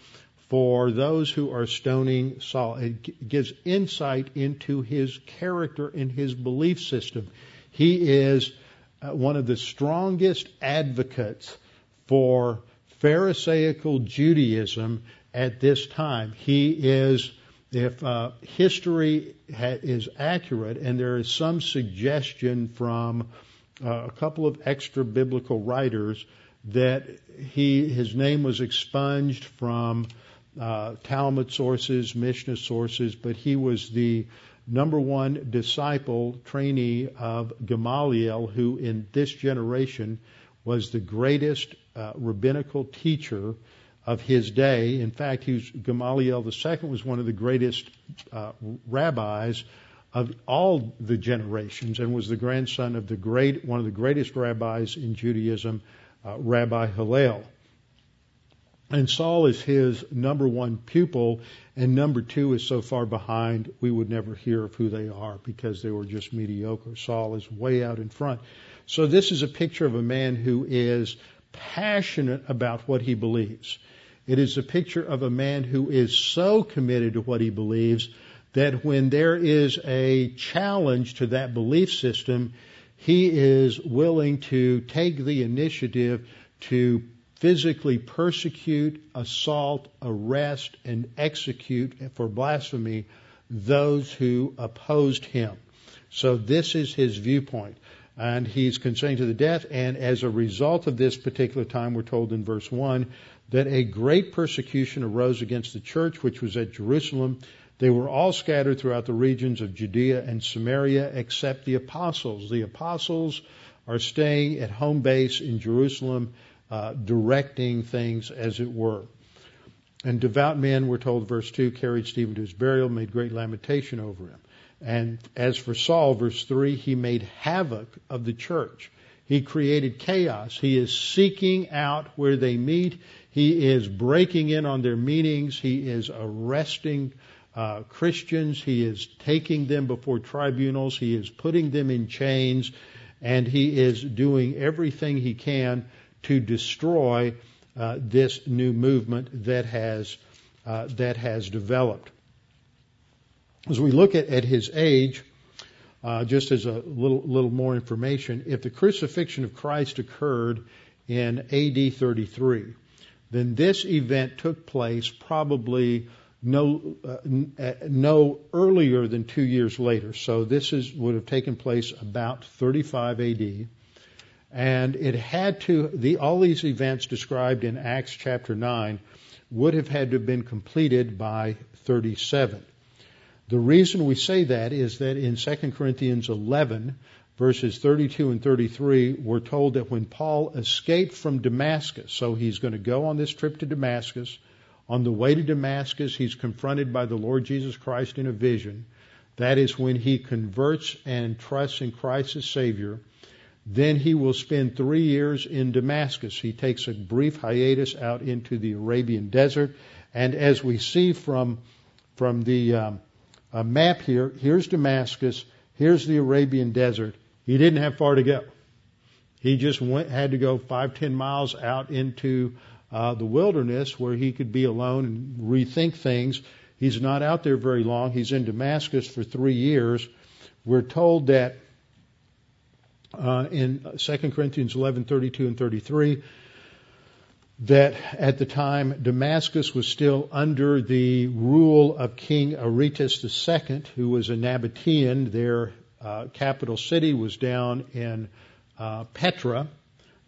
[SPEAKER 1] for those who are stoning Saul. It gives insight into his character and his belief system. He is uh, one of the strongest advocates for Pharisaical Judaism at this time. He is, if uh, history ha- is accurate, and there is some suggestion from uh, a couple of extra biblical writers that he his name was expunged from uh, Talmud sources, Mishnah sources, but he was the number one disciple trainee of Gamaliel, who in this generation was the greatest uh, rabbinical teacher of his day. In fact, he was, Gamaliel II was one of the greatest uh, rabbis of all the generations and was the grandson of the great, one of the greatest rabbis in Judaism, uh, Rabbi Hillel. And Saul is his number one pupil, and number two is so far behind we would never hear of who they are because they were just mediocre. Saul is way out in front. So this is a picture of a man who is passionate about what he believes. It is a picture of a man who is so committed to what he believes that when there is a challenge to that belief system, he is willing to take the initiative to physically persecute, assault, arrest, and execute for blasphemy those who opposed him. So this is his viewpoint. And he's constrained to the death, and as a result of this particular time, we're told in verse 1 that a great persecution arose against the church which was at Jerusalem. They were all scattered throughout the regions of Judea and Samaria except the apostles. The apostles are staying at home base in Jerusalem uh, directing things as it were. And devout men, we're told, verse 2, carried Stephen to his burial, made great lamentation over him. And as for Saul, verse 3, he made havoc of the church. He created chaos. He is seeking out where they meet. He is breaking in on their meetings. He is arresting uh, Christians. He is taking them before tribunals. He is putting them in chains. And he is doing everything he can to destroy uh, this new movement that has uh, that has developed. As we look at, at his age, uh, just as a little little more information, if the crucifixion of Christ occurred in AD 33, then this event took place probably no uh, no earlier than two years later. So this is would have taken place about 35 AD. And it had to, the, all these events described in Acts chapter 9 would have had to have been completed by 37. The reason we say that is that in 2 Corinthians 11, verses 32 and 33, we're told that when Paul escaped from Damascus, so he's going to go on this trip to Damascus, on the way to Damascus, he's confronted by the Lord Jesus Christ in a vision. That is when he converts and trusts in Christ as Savior. Then he will spend three years in Damascus. He takes a brief hiatus out into the Arabian desert. And as we see from, from the um, map here, here's Damascus, here's the Arabian desert. He didn't have far to go. He just went, had to go five, ten miles out into uh, the wilderness where he could be alone and rethink things. He's not out there very long. He's in Damascus for three years. We're told that uh, in 2 Corinthians 11, 32 and 33, that at the time Damascus was still under the rule of King Aretas II, who was a Nabatean. Their uh, capital city was down in uh, Petra,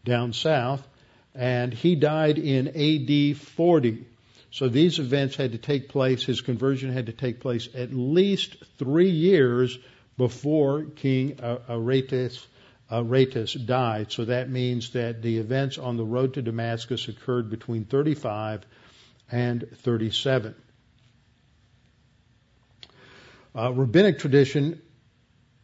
[SPEAKER 1] down south, and he died in AD 40. So these events had to take place, his conversion had to take place at least three years before King Aretas Aretas died. So that means that the events on the road to Damascus occurred between 35 and 37. Uh, rabbinic tradition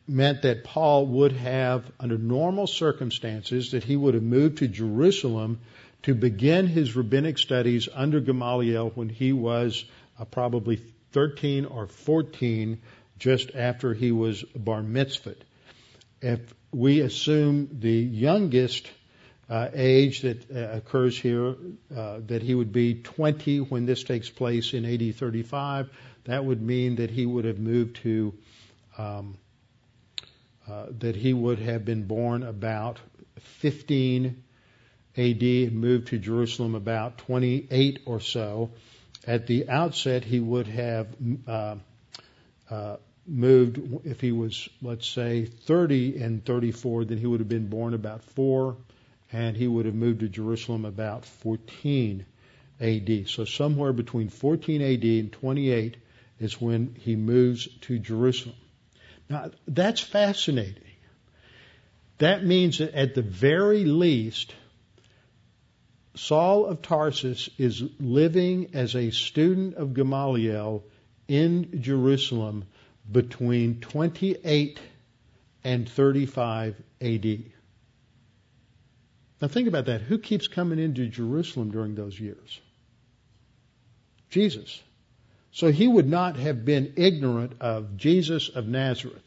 [SPEAKER 1] meant that Paul would have, under normal circumstances, that he would have moved to Jerusalem to begin his rabbinic studies under Gamaliel when he was uh, probably 13 or 14, just after he was bar mitzvahed. If we assume the youngest uh, age that uh, occurs here, uh, that he would be 20 when this takes place in AD 35. That would mean that he would have moved to, um, uh, that he would have been born about 15 AD and moved to Jerusalem about 28 or so. at the outset he would have uh, uh, moved, if he was, let's say, 30 and 34, then he would have been born about 4, and he would have moved to Jerusalem about 14 AD. So somewhere between 14 AD and 28 is when he moves to Jerusalem. Now, that's fascinating. That means that at the very least, Saul of Tarsus is living as a student of Gamaliel in Jerusalem between 28 and 35 AD. Now think about that. Who keeps coming into Jerusalem during those years? Jesus. So he would not have been ignorant of Jesus of Nazareth.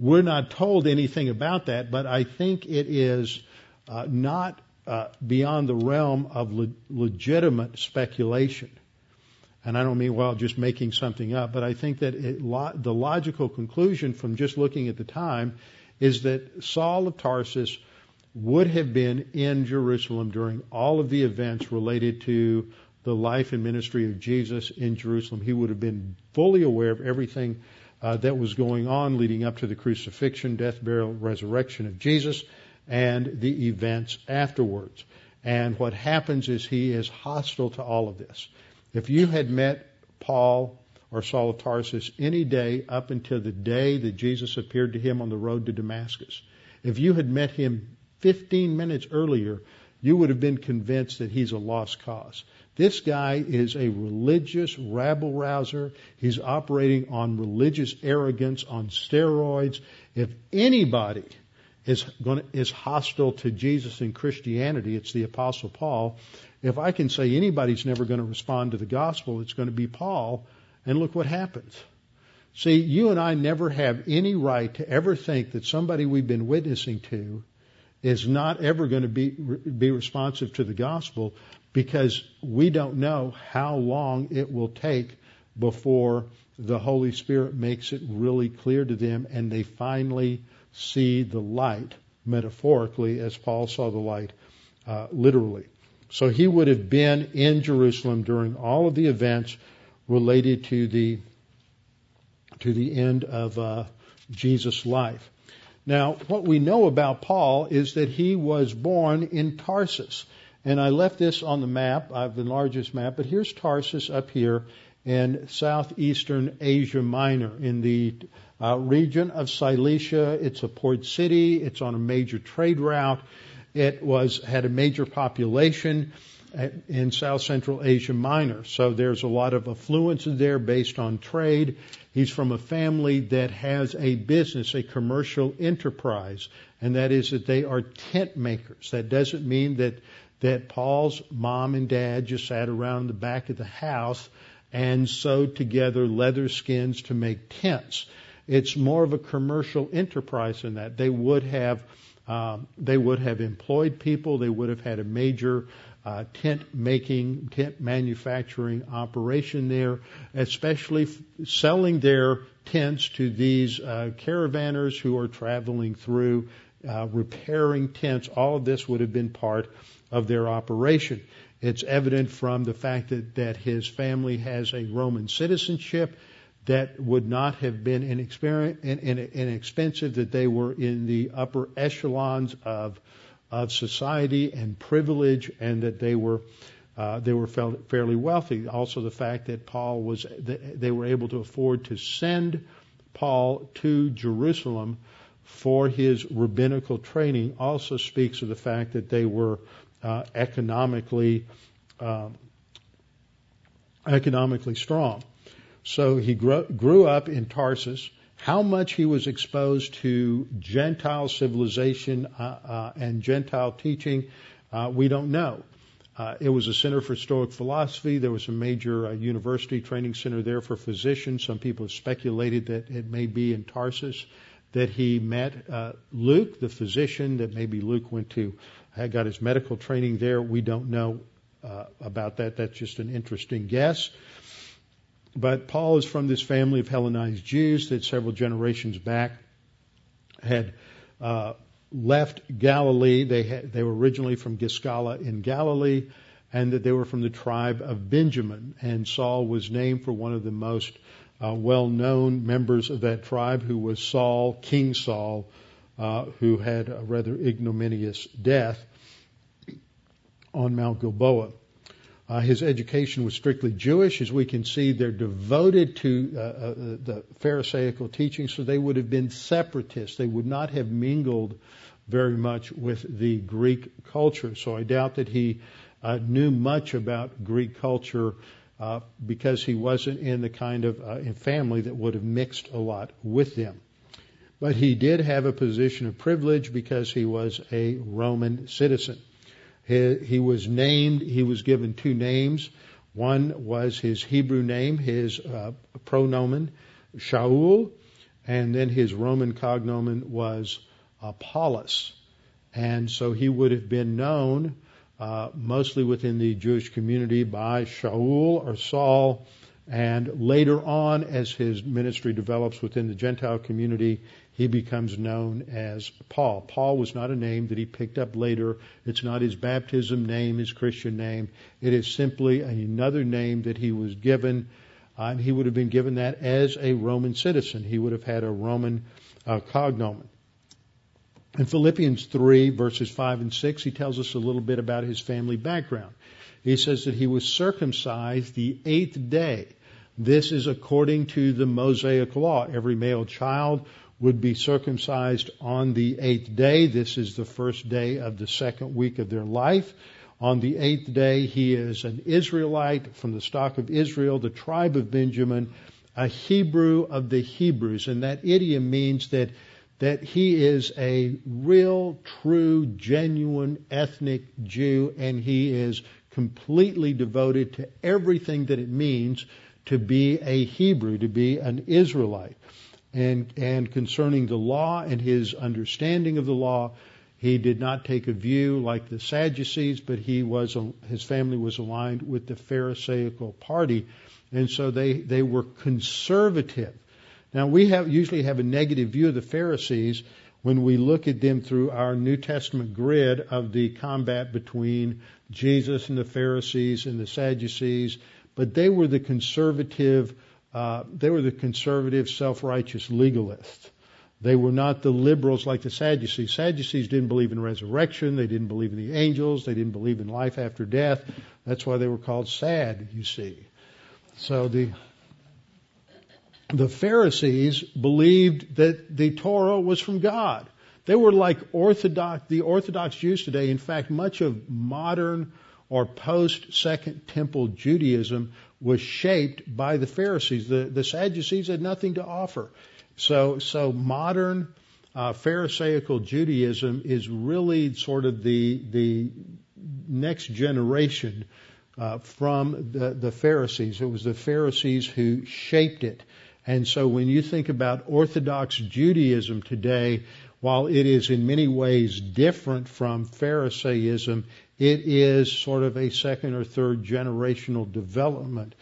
[SPEAKER 1] We're not told anything about that, but I think it is uh, not uh, beyond the realm of le- legitimate speculation. And I don't mean, well, just making something up, but I think that it, lo- the logical conclusion from just looking at the time is that Saul of Tarsus would have been in Jerusalem during all of the events related to the life and ministry of Jesus in Jerusalem. He would have been fully aware of everything uh, that was going on leading up to the crucifixion, death, burial, resurrection of Jesus, and the events afterwards. And what happens is he is hostile to all of this. If you had met Paul or Saul of Tarsus any day up until the day that Jesus appeared to him on the road to Damascus, if you had met him 15 minutes earlier, you would have been convinced that he's a lost cause. This guy is a religious rabble rouser. He's operating on religious arrogance, on steroids. If anybody is to, is hostile to Jesus and Christianity, it's the Apostle Paul. If I can say anybody's never going to respond to the gospel, it's going to be Paul. And look what happens. See, you and I never have any right to ever think that somebody we've been witnessing to is not ever going to be be responsive to the gospel because we don't know how long it will take before the Holy Spirit makes it really clear to them and they finally see the light, metaphorically, as Paul saw the light uh, literally. So he would have been in Jerusalem during all of the events related to the to the end of uh, Jesus' life. Now, what we know about Paul is that he was born in Tarsus. And I left this on the map. I have the largest map, but here's Tarsus up here in southeastern Asia Minor in the uh, region of Cilicia. It's a port city. It's on a major trade route. It was had a major population uh, in South Central Asia Minor. So there's a lot of affluence there based on trade. He's from a family that has a business, a commercial enterprise, and that is that they are tent makers. That doesn't mean that that Paul's mom and dad just sat around the back of the house and sewed together leather skins to make tents. It's more of a commercial enterprise than that. They would have um, they would have employed people. They would have had a major uh, tent making, tent manufacturing operation there, especially f- selling their tents to these uh, caravanners who are traveling through, uh, repairing tents. All of this would have been part of their operation. It's evident from the fact that, that his family has a Roman citizenship that would not have been inexpensive, that they were in the upper echelons of, of society and privilege, and that they were uh, they were fairly wealthy. Also, the fact that Paul was they were able to afford to send Paul to Jerusalem for his rabbinical training also speaks of the fact that they were uh, economically um, economically strong. So he grew, grew up in Tarsus. How much he was exposed to Gentile civilization uh, uh, and Gentile teaching, uh, we don't know. Uh, it was a center for Stoic philosophy. There was a major uh, university training center there for physicians. Some people have speculated that it may be in Tarsus that he met Luke, the physician, that maybe Luke went to had got his medical training there. We don't know uh, about that. That's just an interesting guess. But Paul is from this family of Hellenized Jews that several generations back had uh, left Galilee. They they were originally from Giscala in Galilee, and that they were from the tribe of Benjamin. And Saul was named for one of the most uh, well-known members of that tribe, who was Saul, King Saul, uh, who had a rather ignominious death on Mount Gilboa. Uh, his education was strictly Jewish. As we can see, they're devoted to uh, uh, the Pharisaical teaching, so they would have been separatists. They would not have mingled very much with the Greek culture. So I doubt that he uh, knew much about Greek culture uh, because he wasn't in the kind of uh, family that would have mixed a lot with them. But he did have a position of privilege because he was a Roman citizen. He, he was named, he was given two names. One was his Hebrew name, his uh, pronomen, Shaul, and then his Roman cognomen was Apollos. And so he would have been known uh, mostly within the Jewish community by Shaul or Saul. And later on, as his ministry develops within the Gentile community, he becomes known as Paul. Paul was not a name that he picked up later. It's not his baptism name, his Christian name. It is simply another name that he was given. Uh, and he would have been given that as a Roman citizen. He would have had a Roman uh, cognomen. In Philippians 3, verses 5 and 6, he tells us a little bit about his family background. He says that he was circumcised the eighth day. This is according to the Mosaic law. Every male child would be circumcised on the eighth day. This is the first day of the second week of their life. On the eighth day, he is an Israelite from the stock of Israel, the tribe of Benjamin, a Hebrew of the Hebrews. And that idiom means that that he is a real, true, genuine ethnic Jew, and he is completely devoted to everything that it means to be a Hebrew, to be an Israelite. And, and concerning the law and his understanding of the law, he did not take a view like the Sadducees, but he was, his family was aligned with the Pharisaical party. And so they, they were conservative now we have usually have a negative view of the Pharisees when we look at them through our New Testament grid of the combat between Jesus and the Pharisees and the Sadducees, but they were the conservative, uh, they were the conservative, self-righteous legalists. They were not the liberals like the Sadducees. Sadducees didn't believe in resurrection. They didn't believe in the angels. They didn't believe in life after death. That's why they were called sad, you see. So the the Pharisees believed that the Torah was from God. They were like Orthodox, the Orthodox Jews today. In fact, much of modern or post Second Temple Judaism was shaped by the Pharisees. The, the Sadducees had nothing to offer. So, so modern uh, Pharisaical Judaism is really sort of the the next generation uh, from the, the Pharisees. It was the Pharisees who shaped it. And so when you think about Orthodox Judaism today, while it is in many ways different from Pharisaism, it is sort of a second or third generational development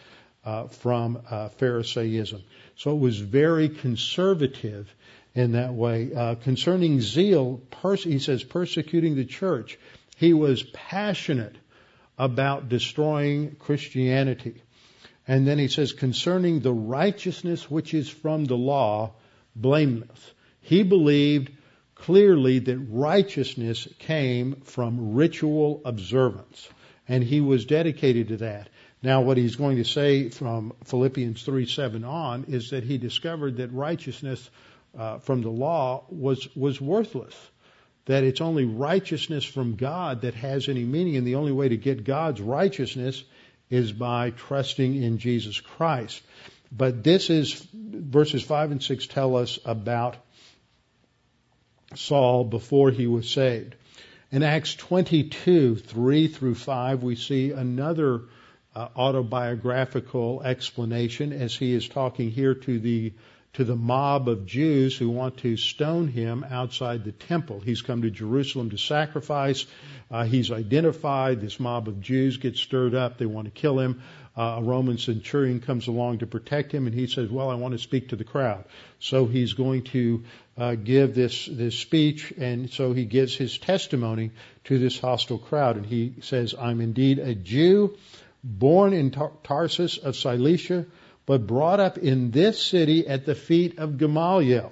[SPEAKER 1] uh, from uh, Pharisaism. So it was very conservative in that way. Uh, concerning zeal, pers- he says persecuting the church. He was passionate about destroying Christianity. And then he says, concerning the righteousness which is from the law, blameless. He believed clearly that righteousness came from ritual observance. And he was dedicated to that. Now, what he's going to say from Philippians 3 7 on is that he discovered that righteousness uh, from the law was, was worthless. That it's only righteousness from God that has any meaning, and the only way to get God's righteousness is by trusting in Jesus Christ. But this is, verses 5 and 6 tell us about Saul before he was saved. In Acts 22, 3 through 5, we see another uh, autobiographical explanation as he is talking here to the to the mob of Jews who want to stone him outside the temple. He's come to Jerusalem to sacrifice. Uh, he's identified. This mob of Jews gets stirred up. They want to kill him. Uh, a Roman centurion comes along to protect him, and he says, "Well, I want to speak to the crowd." So he's going to uh, give this this speech, and so he gives his testimony to this hostile crowd, and he says, "I'm indeed a Jew, born in Tar- Tarsus of Cilicia, but brought up in this city at the feet of Gamaliel."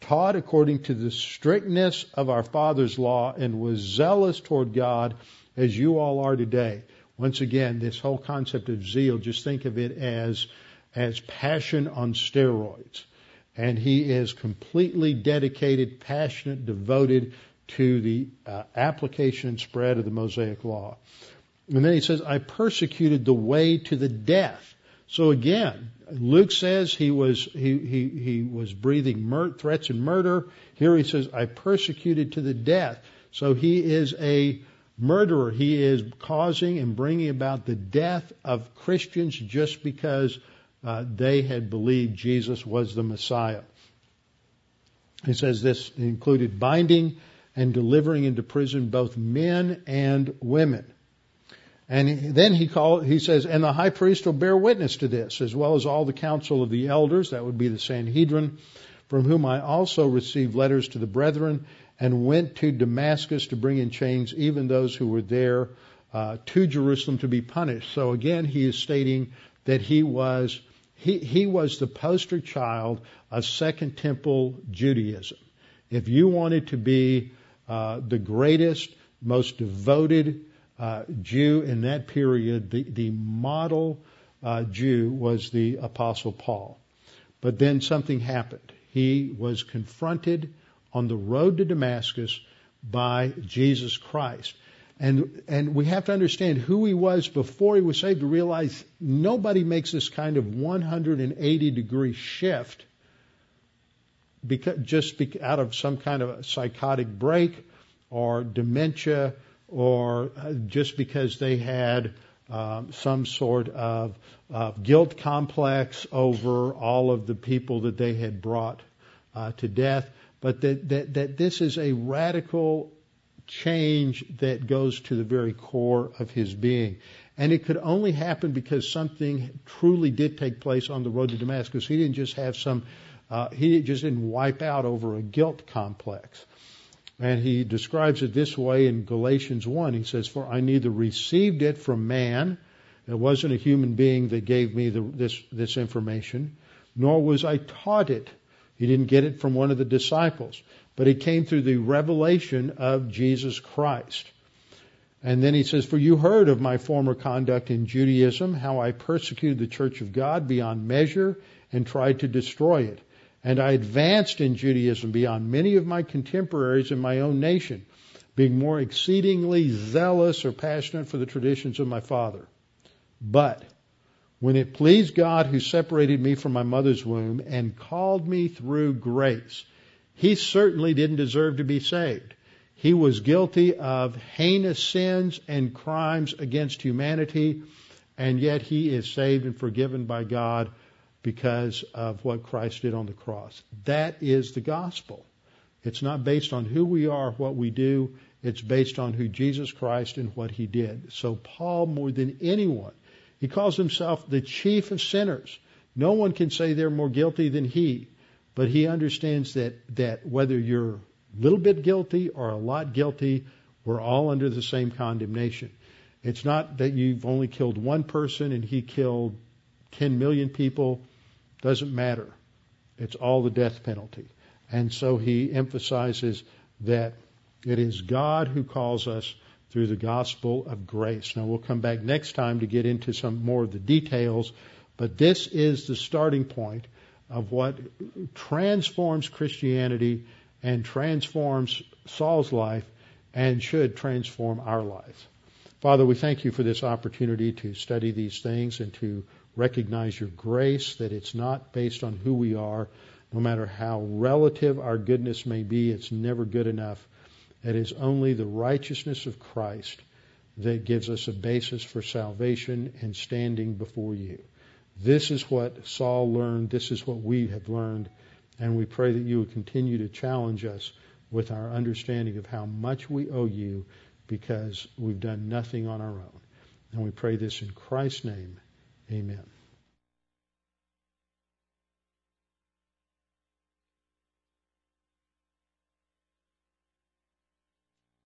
[SPEAKER 1] Taught according to the strictness of our father's law and was zealous toward God as you all are today. Once again, this whole concept of zeal, just think of it as, as passion on steroids and he is completely dedicated, passionate, devoted to the uh, application and spread of the Mosaic Law. And then he says, I persecuted the way to the death. So again, Luke says he was he he, he was breathing mur- threats and murder. Here he says, I persecuted to the death. So he is a murderer. He is causing and bringing about the death of Christians just because uh, they had believed Jesus was the Messiah. He says this included binding and delivering into prison both men and women. And then he call, he says, and the high priest will bear witness to this, as well as all the council of the elders, that would be the Sanhedrin, from whom I also received letters to the brethren, and went to Damascus to bring in chains even those who were there uh, to Jerusalem to be punished. So again, he is stating that he was he, he was the poster child of Second Temple Judaism. If you wanted to be uh, the greatest, most devoted uh, Jew in that period, the, the model uh, Jew was the Apostle Paul. But then something happened. He was confronted on the road to Damascus by Jesus Christ. And, and we have to understand who he was before he was saved to realize nobody makes this kind of 180 degree shift because, just be, out of some kind of psychotic break or dementia or uh, just because they had um, some sort of uh, guilt complex over all of the people that they had brought uh, to death, but that, that, that this is a radical change that goes to the very core of his being. And it could only happen because something truly did take place on the road to Damascus. He didn't just have some, uh, he just didn't wipe out over a guilt complex. And he describes it this way in Galatians 1. He says, For I neither received it from man, it wasn't a human being that gave me the, this, this information, nor was I taught it. He didn't get it from one of the disciples but it came through the revelation of Jesus Christ. And then he says, For you heard of my former conduct in Judaism, how I persecuted the church of God beyond measure and tried to destroy it. And I advanced in Judaism beyond many of my contemporaries in my own nation, being more exceedingly zealous or passionate for the traditions of my father. But when it pleased God who separated me from my mother's womb and called me through grace, he certainly didn't deserve to be saved. He was guilty of heinous sins and crimes against humanity, and yet he is saved and forgiven by God because of what Christ did on the cross. That is the gospel. It's not based on who we are, what we do. It's based on who Jesus Christ and what he did. So Paul, more than anyone, he calls himself the chief of sinners. No one can say they're more guilty than he. But he understands that, that whether you're a little bit guilty or a lot guilty, we're all under the same condemnation. It's not that you've only killed one person and he killed 10 million people. Doesn't matter. It's all the death penalty. And so he emphasizes that it is God who calls us through the gospel of grace. Now we'll come back next time to get into some more of the details, but this is the starting point of what transforms Christianity and transforms Saul's life and should transform our lives. Father, we thank you for this opportunity to study these things and to recognize your grace, that it's not based on who we are, no matter how relative our goodness may be, it's never good enough. It is only the righteousness of Christ that gives us a basis for salvation and standing before you. This is what Saul learned. This is what we have learned. And we pray that you would continue to challenge us with our understanding of how much we owe you because we've done nothing on our own. And we pray this in Christ's name. Amen.